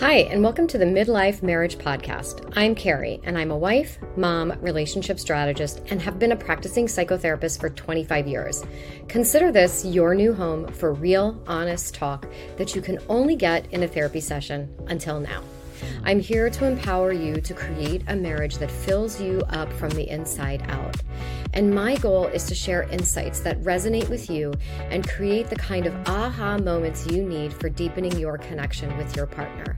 Hi, and welcome to the Midlife Marriage Podcast. I'm Carrie, and I'm a wife, mom, relationship strategist, and have been a practicing psychotherapist for 25 years. Consider this your new home for real, honest talk that you can only get in a therapy session until now. I'm here to empower you to create a marriage that fills you up from the inside out. And my goal is to share insights that resonate with you and create the kind of aha moments you need for deepening your connection with your partner.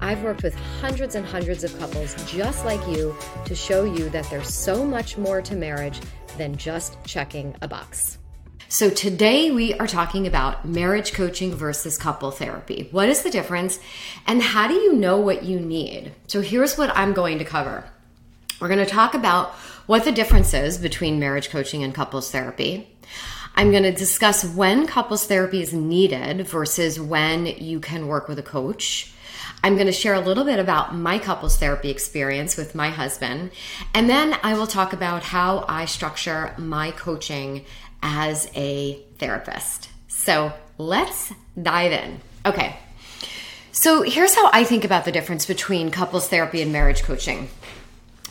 I've worked with hundreds and hundreds of couples just like you to show you that there's so much more to marriage than just checking a box. So, today we are talking about marriage coaching versus couple therapy. What is the difference, and how do you know what you need? So, here's what I'm going to cover we're going to talk about what the difference is between marriage coaching and couples therapy. I'm going to discuss when couples therapy is needed versus when you can work with a coach. I'm going to share a little bit about my couples therapy experience with my husband. And then I will talk about how I structure my coaching as a therapist. So let's dive in. Okay. So here's how I think about the difference between couples therapy and marriage coaching.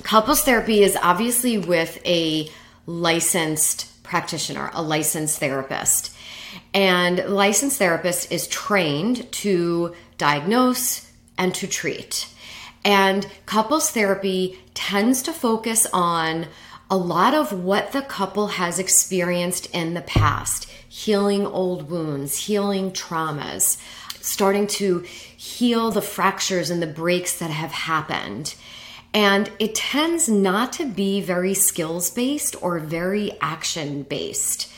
Couples therapy is obviously with a licensed practitioner, a licensed therapist. And licensed therapist is trained to diagnose and to treat. And couples therapy tends to focus on a lot of what the couple has experienced in the past healing old wounds, healing traumas, starting to heal the fractures and the breaks that have happened. And it tends not to be very skills based or very action based.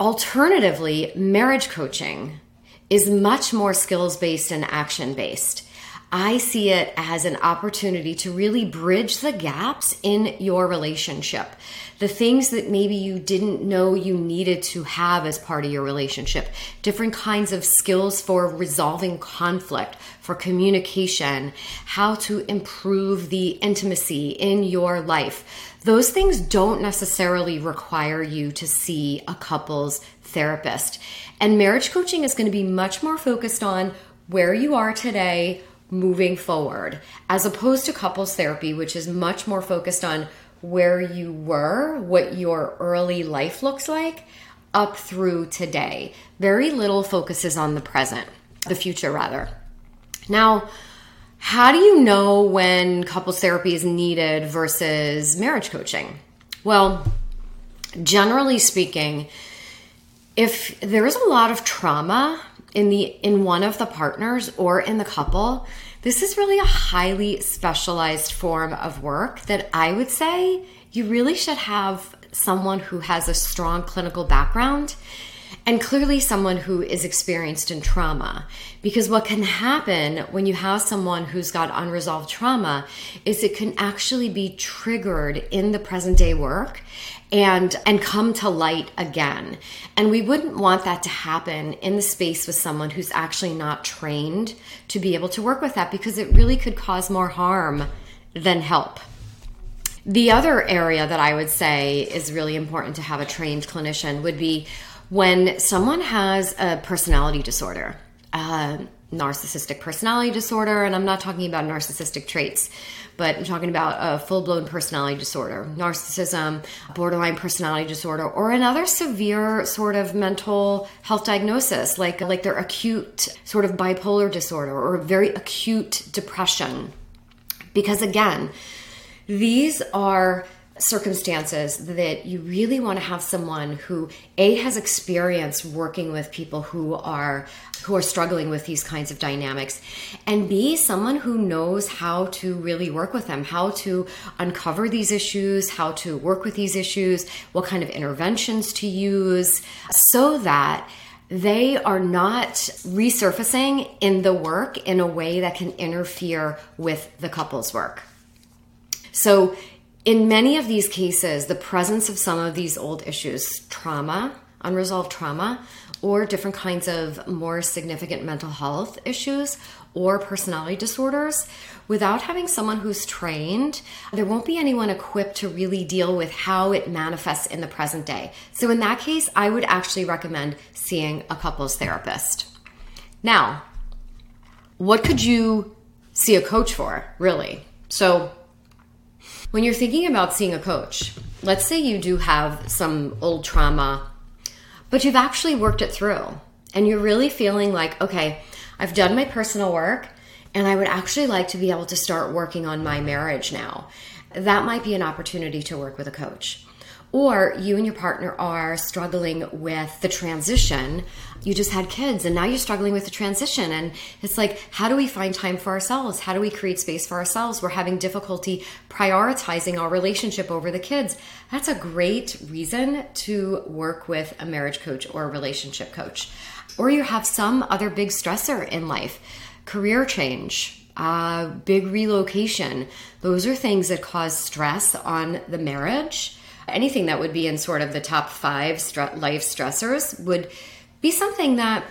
Alternatively, marriage coaching is much more skills based and action based. I see it as an opportunity to really bridge the gaps in your relationship. The things that maybe you didn't know you needed to have as part of your relationship, different kinds of skills for resolving conflict, for communication, how to improve the intimacy in your life. Those things don't necessarily require you to see a couple's therapist. And marriage coaching is going to be much more focused on where you are today moving forward, as opposed to couples therapy, which is much more focused on where you were, what your early life looks like, up through today. Very little focuses on the present, the future rather. Now, how do you know when couples therapy is needed versus marriage coaching? Well, generally speaking, if there is a lot of trauma in the in one of the partners or in the couple this is really a highly specialized form of work that i would say you really should have someone who has a strong clinical background and clearly someone who is experienced in trauma. Because what can happen when you have someone who's got unresolved trauma is it can actually be triggered in the present day work and and come to light again. And we wouldn't want that to happen in the space with someone who's actually not trained to be able to work with that because it really could cause more harm than help. The other area that I would say is really important to have a trained clinician would be when someone has a personality disorder, narcissistic personality disorder, and I'm not talking about narcissistic traits, but I'm talking about a full blown personality disorder, narcissism, borderline personality disorder, or another severe sort of mental health diagnosis, like, like their acute sort of bipolar disorder or very acute depression. Because again, these are circumstances that you really want to have someone who a has experience working with people who are who are struggling with these kinds of dynamics and b someone who knows how to really work with them how to uncover these issues how to work with these issues what kind of interventions to use so that they are not resurfacing in the work in a way that can interfere with the couple's work. So in many of these cases, the presence of some of these old issues, trauma, unresolved trauma, or different kinds of more significant mental health issues or personality disorders, without having someone who's trained, there won't be anyone equipped to really deal with how it manifests in the present day. So, in that case, I would actually recommend seeing a couples therapist. Now, what could you see a coach for, really? So, when you're thinking about seeing a coach, let's say you do have some old trauma, but you've actually worked it through and you're really feeling like, okay, I've done my personal work and I would actually like to be able to start working on my marriage now. That might be an opportunity to work with a coach or you and your partner are struggling with the transition. You just had kids and now you're struggling with the transition. And it's like, how do we find time for ourselves? How do we create space for ourselves? We're having difficulty prioritizing our relationship over the kids. That's a great reason to work with a marriage coach or a relationship coach. Or you have some other big stressor in life, career change, uh, big relocation. Those are things that cause stress on the marriage anything that would be in sort of the top five life stressors would be something that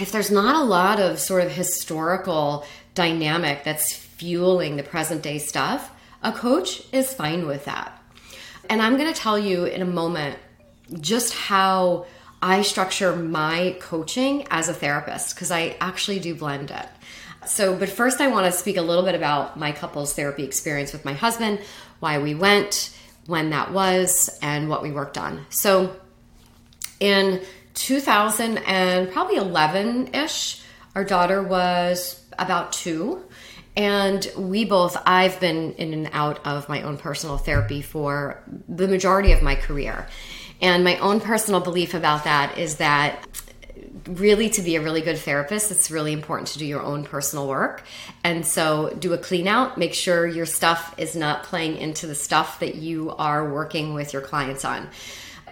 if there's not a lot of sort of historical dynamic that's fueling the present day stuff, a coach is fine with that. And I'm going to tell you in a moment just how I structure my coaching as a therapist because I actually do blend it. So, but first, I want to speak a little bit about my couples therapy experience with my husband, why we went, when that was and what we worked on. So in 2000 and probably 11 ish, our daughter was about two. And we both, I've been in and out of my own personal therapy for the majority of my career. And my own personal belief about that is that really to be a really good therapist it's really important to do your own personal work and so do a clean out make sure your stuff is not playing into the stuff that you are working with your clients on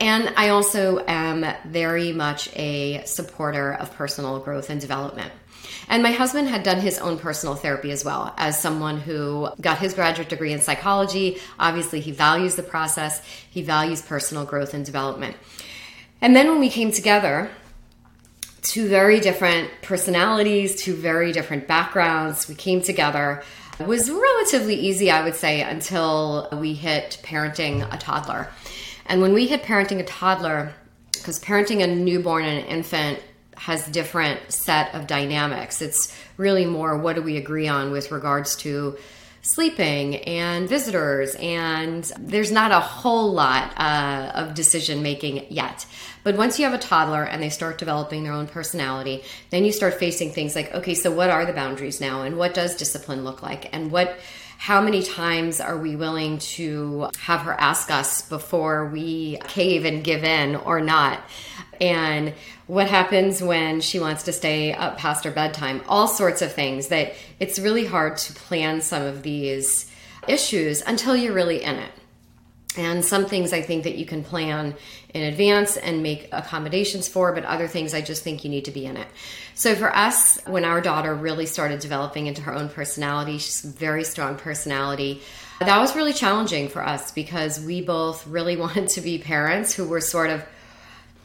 and i also am very much a supporter of personal growth and development and my husband had done his own personal therapy as well as someone who got his graduate degree in psychology. Obviously, he values the process, he values personal growth and development. And then when we came together, two very different personalities, two very different backgrounds. We came together. It was relatively easy, I would say, until we hit parenting a toddler. And when we hit parenting a toddler, because parenting a newborn and an infant has different set of dynamics. It's really more what do we agree on with regards to sleeping and visitors, and there's not a whole lot uh, of decision making yet. But once you have a toddler and they start developing their own personality, then you start facing things like, okay, so what are the boundaries now, and what does discipline look like, and what how many times are we willing to have her ask us before we cave and give in or not? And what happens when she wants to stay up past her bedtime? All sorts of things that it's really hard to plan some of these issues until you're really in it. And some things I think that you can plan in advance and make accommodations for, but other things I just think you need to be in it. So for us, when our daughter really started developing into her own personality, she's a very strong personality. That was really challenging for us because we both really wanted to be parents who were sort of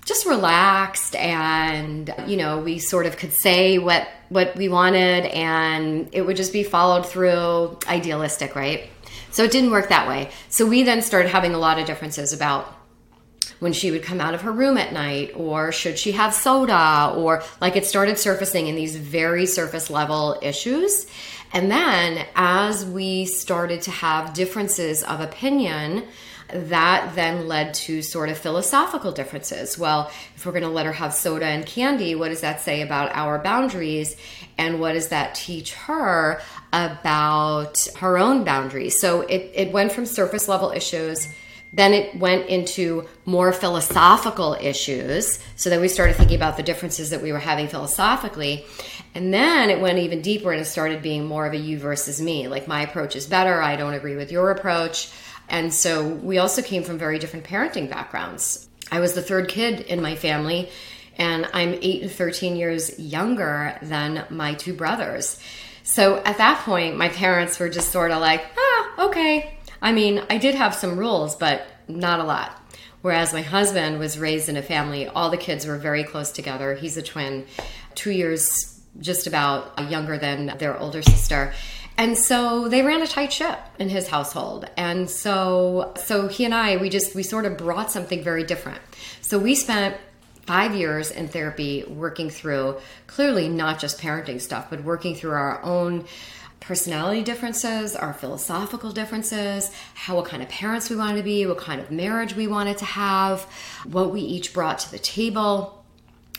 just relaxed and you know we sort of could say what what we wanted and it would just be followed through idealistic right so it didn't work that way. So we then started having a lot of differences about when she would come out of her room at night or should she have soda or like it started surfacing in these very surface level issues. And then as we started to have differences of opinion, that then led to sort of philosophical differences. Well, if we're going to let her have soda and candy, what does that say about our boundaries? And what does that teach her about her own boundaries? So it, it went from surface level issues. Then it went into more philosophical issues. So then we started thinking about the differences that we were having philosophically. And then it went even deeper and it started being more of a you versus me. Like my approach is better. I don't agree with your approach. And so we also came from very different parenting backgrounds. I was the third kid in my family, and I'm 8 and 13 years younger than my two brothers. So at that point, my parents were just sort of like, ah, okay. I mean, I did have some rules, but not a lot. Whereas my husband was raised in a family, all the kids were very close together. He's a twin, two years just about younger than their older sister. And so they ran a tight ship in his household. And so so he and I we just we sort of brought something very different. So we spent five years in therapy working through clearly not just parenting stuff, but working through our own personality differences, our philosophical differences, how what kind of parents we wanted to be, what kind of marriage we wanted to have, what we each brought to the table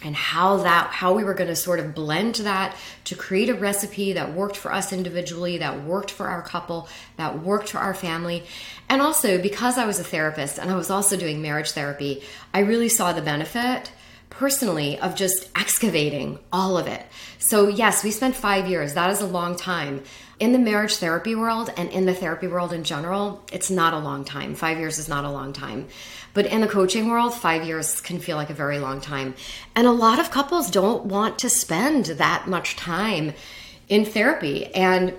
and how that how we were going to sort of blend that to create a recipe that worked for us individually that worked for our couple that worked for our family. And also because i was a therapist and i was also doing marriage therapy i really saw the benefit personally of just excavating all of it. So yes we spent five years. That is a long time in the marriage therapy world and in the therapy world in general, it's not a long time. Five years is not a long time. But in the coaching world, five years can feel like a very long time. And a lot of couples don't want to spend that much time in therapy. And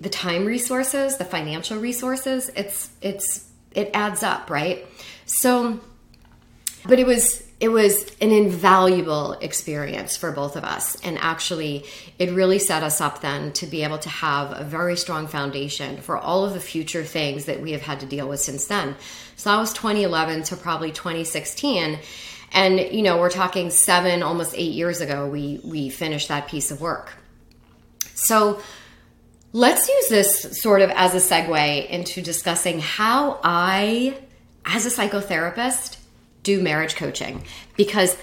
the time resources, the financial resources, it's it's it adds up, right? So but it was it was an invaluable experience for both of us. And actually, it really set us up then to be able to have a very strong foundation for all of the future things that we have had to deal with since then. So that was 2011 to probably 2016. And, you know, we're talking seven, almost eight years ago, we, we finished that piece of work. So let's use this sort of as a segue into discussing how I, as a psychotherapist, do marriage coaching because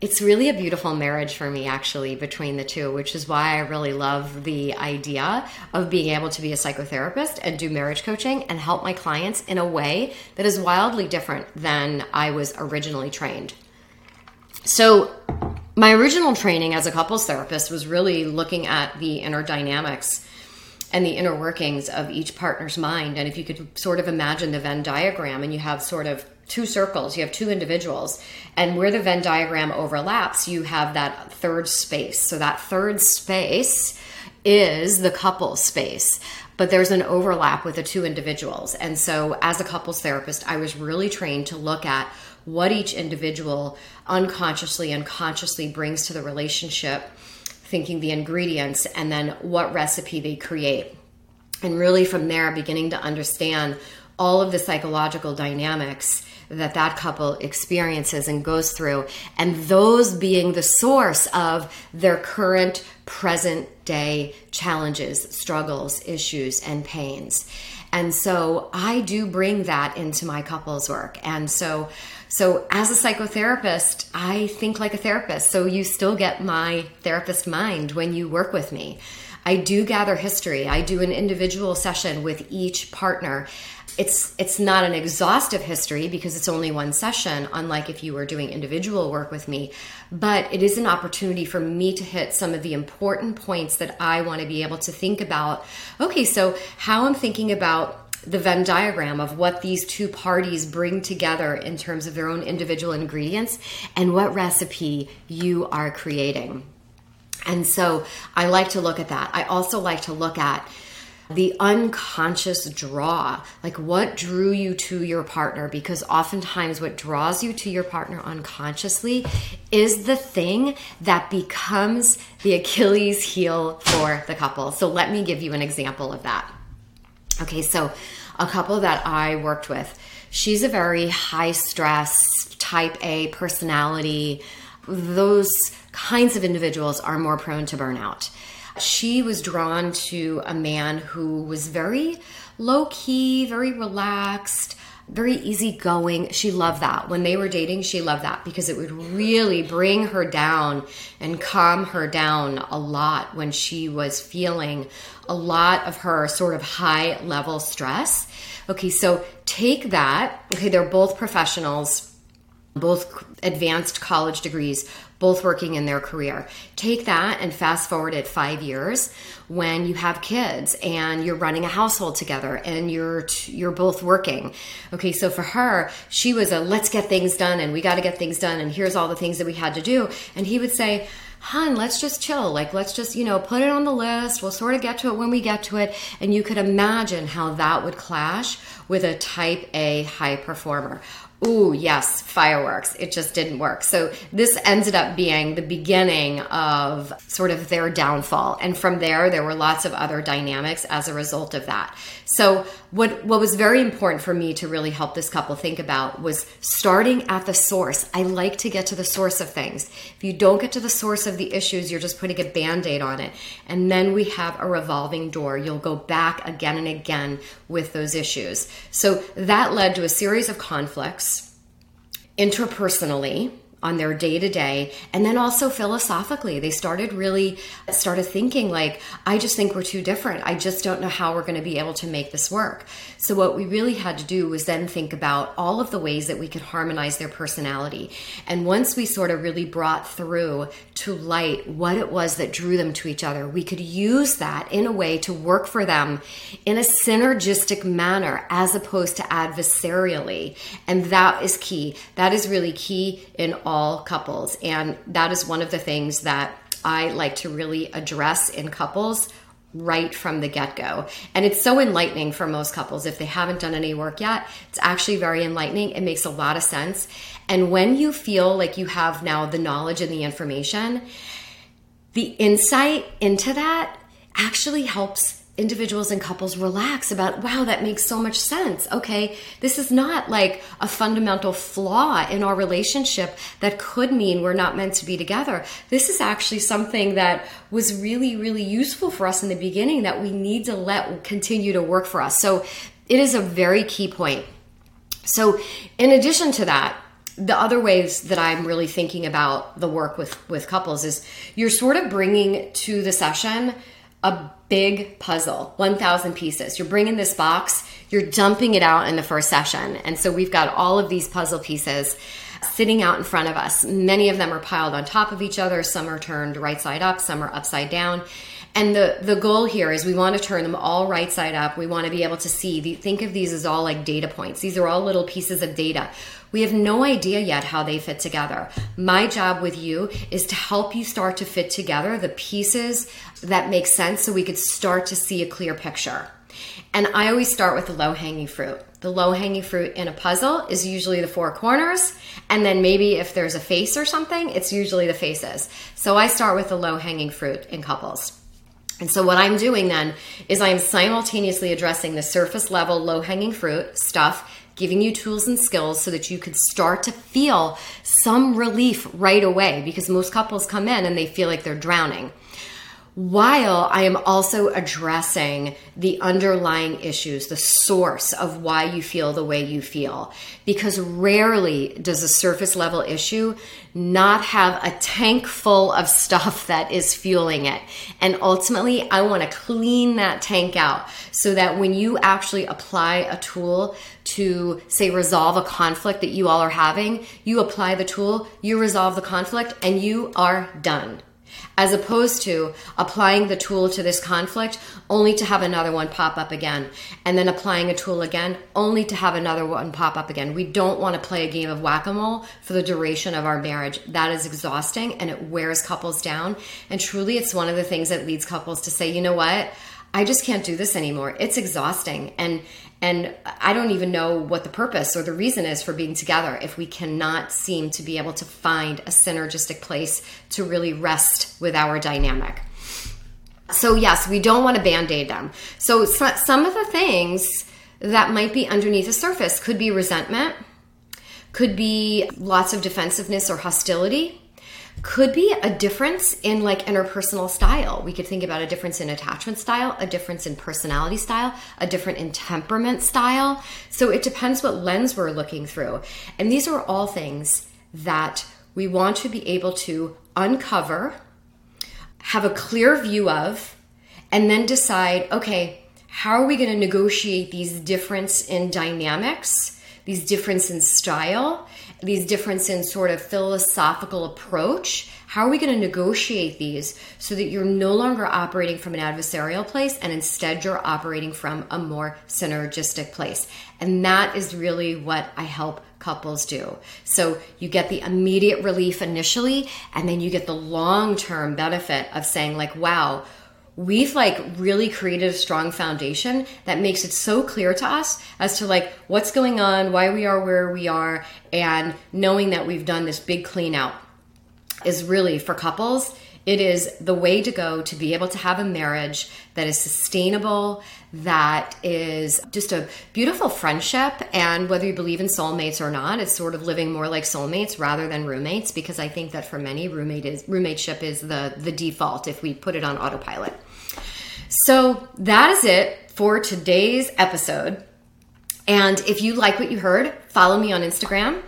it's really a beautiful marriage for me actually between the two which is why i really love the idea of being able to be a psychotherapist and do marriage coaching and help my clients in a way that is wildly different than i was originally trained. So my original training as a couples therapist was really looking at the inner dynamics and the inner workings of each partner's mind. And if you could sort of imagine the venn diagram and you have sort of two circles, you have two individuals, and where the Venn diagram overlaps, you have that third space. So that third space is the couple space, but there's an overlap with the two individuals. And so, as a couples therapist, I was really trained to look at what each individual unconsciously and consciously brings to the relationship, thinking the ingredients, and then what recipe they create. And really, from there, beginning to understand all of the psychological dynamics that that couple experiences and goes through, and those being the source of their current present day challenges, struggles, issues, and pains. And so I do bring that into my couples work. And so so as a psychotherapist, I think like a therapist. So you still get my therapist mind when you work with me. I do gather history. I do an individual session with each partner it's it's not an exhaustive history because it's only one session unlike if you were doing individual work with me but it is an opportunity for me to hit some of the important points that I want to be able to think about okay so how I'm thinking about the Venn diagram of what these two parties bring together in terms of their own individual ingredients and what recipe you are creating. And so I like to look at that. I also like to look at the unconscious draw. Like what drew you to your partner? Because oftentimes what draws you to your partner unconsciously is the thing that becomes the achilles heel for the couple. So let me give you an example of that. Okay so a couple that i worked with she's a very high stress type a personality. Those kinds of individuals are more prone to burnout she was drawn to a man who was very low key, very relaxed, very easygoing. She loved that. When they were dating, she loved that because it would really bring her down and calm her down a lot when she was feeling a lot of her sort of high level stress. Okay, so take that. Okay, they're both professionals both advanced college degrees, both working in their career. Take that and fast forward it five years when you have kids and you're running a household together and you're you're both working. Okay, so for her, she was a let's get things done and we got to get things done and here's all the things that we had to do. And he would say, hun, let's just chill. Like, let's just, you know, put it on the list. We'll sort of get to it when we get to it. And you could imagine how that would clash with a type A high performer Ooh, yes, fireworks. It just didn't work. So this ended up being the beginning of sort of their downfall. And from there, there were lots of other dynamics as a result of that. So what, what was very important for me to really help this couple think about was starting at the source. I like to get to the source of things. If you don't get to the source of the issues, you're just putting a band-aid on it. And then we have a revolving door. You'll go back again and again with those issues. So that led to a series of conflicts interpersonally on their day to day and then also philosophically they started really started thinking like i just think we're too different. I just don't know how we're going to be able to make this work. So what we really had to do was then think about all of the ways that we could harmonize their personality. And once we sort of really brought through to light what it was that drew them to each other we could use that in a way to work for them in a synergistic manner as opposed to adversarially. And that is key. That is really key in all couples. And that is one of the things that I like to really address in couples right from the get go. And it's so enlightening for most couples. If they haven't done any work yet, it's actually very enlightening. It makes a lot of sense. And when you feel like you have now the knowledge and the information, the insight into that actually helps individuals and couples relax about, wow, that makes so much sense. Okay, this is not like a fundamental flaw in our relationship that could mean we're not meant to be together. This is actually something that was really, really useful for us in the beginning that we need to let continue to work for us. So it is a very key point. So, in addition to that, the other ways that I'm really thinking about the work with with couples is you're sort of bringing to the session a big puzzle, 1,000 pieces. You're bringing this box, you're dumping it out in the first session. And so we've got all of these puzzle pieces sitting out in front of us. Many of them are piled on top of each other, some are turned right side up, some are upside down. And the, the goal here is we want to turn them all right side up. We want to be able to see, the, think of these as all like data points. These are all little pieces of data. We have no idea yet how they fit together. My job with you is to help you start to fit together the pieces that make sense so we could start to see a clear picture. And I always start with the low hanging fruit. The low hanging fruit in a puzzle is usually the four corners. And then maybe if there's a face or something, it's usually the faces. So I start with the low hanging fruit in couples. And so what I'm doing then is I'm simultaneously addressing the surface level low hanging fruit stuff giving you tools and skills so that you could start to feel some relief right away because most couples come in and they feel like they're drowning while I am also addressing the underlying issues, the source of why you feel the way you feel. Because rarely does a surface level issue not have a tank full of stuff that is fueling it. And ultimately, I want to clean that tank out so that when you actually apply a tool to, say, resolve a conflict that you all are having, you apply the tool, you resolve the conflict, and you are done as opposed to applying the tool to this conflict only to have another one pop up again and then applying a tool again only to have another one pop up again. We don't want to play a game of whack a mole for the duration of our marriage. That is exhausting and it wears couples down. And truly, it's one of the things that leads couples to say, you know what? I just can't do this anymore. It's exhausting. And and I don't even know what the purpose or the reason is for being together if we cannot seem to be able to find a synergistic place to really rest with our dynamic. So, yes, we don't want to band aid them. So, some of the things that might be underneath the surface could be resentment, could be lots of defensiveness or hostility could be a difference in like interpersonal style. We could think about a difference in attachment style, a difference in personality style, a different in temperament style. So it depends what lens we're looking through. And these are all things that we want to be able to uncover, have a clear view of, and then decide okay, how are we going to negotiate these difference in dynamics, these difference in style, these difference in sort of philosophical approach how are we going to negotiate these so that you're no longer operating from an adversarial place and instead you're operating from a more synergistic place? And that is really what i help couples do. So you get the immediate relief initially and then you get the long term benefit of saying like wow we've like really created a strong foundation that makes it so clear to us as to like what's going on, why we are where we are, and knowing that we've done this big clean out is really for couples it is the way to go to be able to have a marriage that is sustainable, that is just a beautiful friendship. And whether you believe in soulmates or not, it's sort of living more like soulmates rather than roommates, because I think that for many, roommate is roommateship is the, the default if we put it on autopilot. So that is it for today's episode. And if you like what you heard, follow me on Instagram,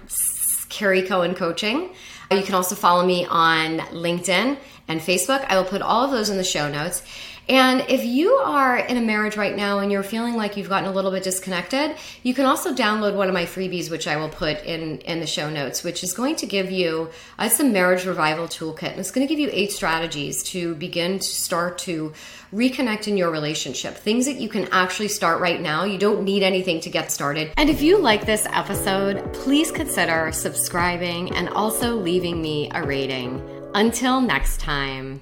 Carrie Cohen Coaching. You can also follow me on LinkedIn and Facebook. I will put all of those in the show notes. And if you are in a marriage right now and you're feeling like you've gotten a little bit disconnected, you can also download one of my freebies, which I will put in, in the show notes, which is going to give you, uh, it's a marriage revival toolkit. And it's going to give you eight strategies to begin to start to reconnect in your relationship. Things that you can actually start right now. You don't need anything to get started. And if you like this episode, please consider subscribing and also leaving me a rating. Until next time.